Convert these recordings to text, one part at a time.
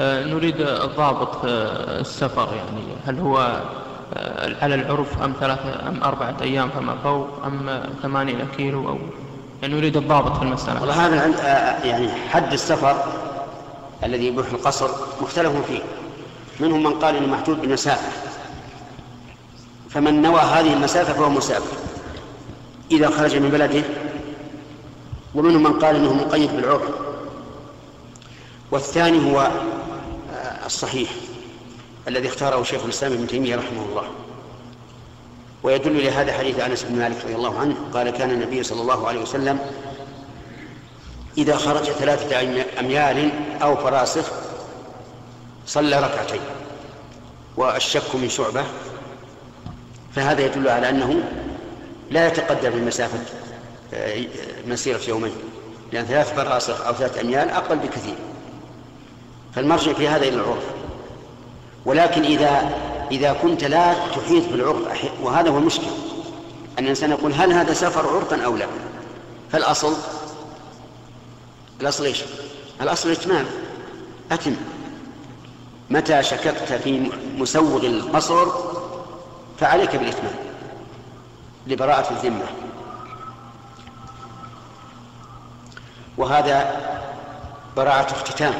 آه، نريد الضابط في السفر يعني. هل هو آه، على العرف أم ثلاثة أم أربعة أيام فما فوق أم ثمانين كيلو أو يعني نريد الضابط في المسألة. والله هذا آه، يعني حد السفر الذي يبوح القصر مختلف فيه. منهم من قال إنه محدود بالمسافة. فمن نوى هذه المسافة فهو مسافر. إذا خرج من بلده ومنهم من قال إنه مقيد بالعرف. والثاني هو آه، الصحيح الذي اختاره شيخ الإسلام ابن تيمية رحمه الله. ويدل لهذا حديث أنس بن مالك رضي الله عنه قال كان النبي صلى الله عليه وسلم إذا خرج ثلاثة أميال أو فراسخ صلى ركعتين والشك من شعبة فهذا يدل على أنه لا يتقدم بمسافة آه، مسيرة يومين لأن ثلاث فراسخ أو ثلاث أميال أقل بكثير. فالمرجع في هذا إلى العرف. ولكن إذا إذا كنت لا تحيط بالعرف وهذا هو المشكل أن الإنسان يقول هل هذا سفر عرفا أو لا؟ فالأصل الأصل إيش؟ الأصل الاتمام أتم. متى شككت في مسوغ القصر فعليك بالإتمام. لبراءة الذمة. وهذا براءة اختتام.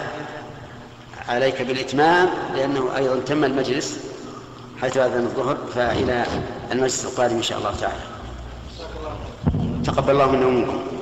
عليك بالإتمام لأنه أيضا تم المجلس حيث أذن الظهر فإلى المجلس القادم إن شاء الله تعالى. تقبل الله منا ومنكم.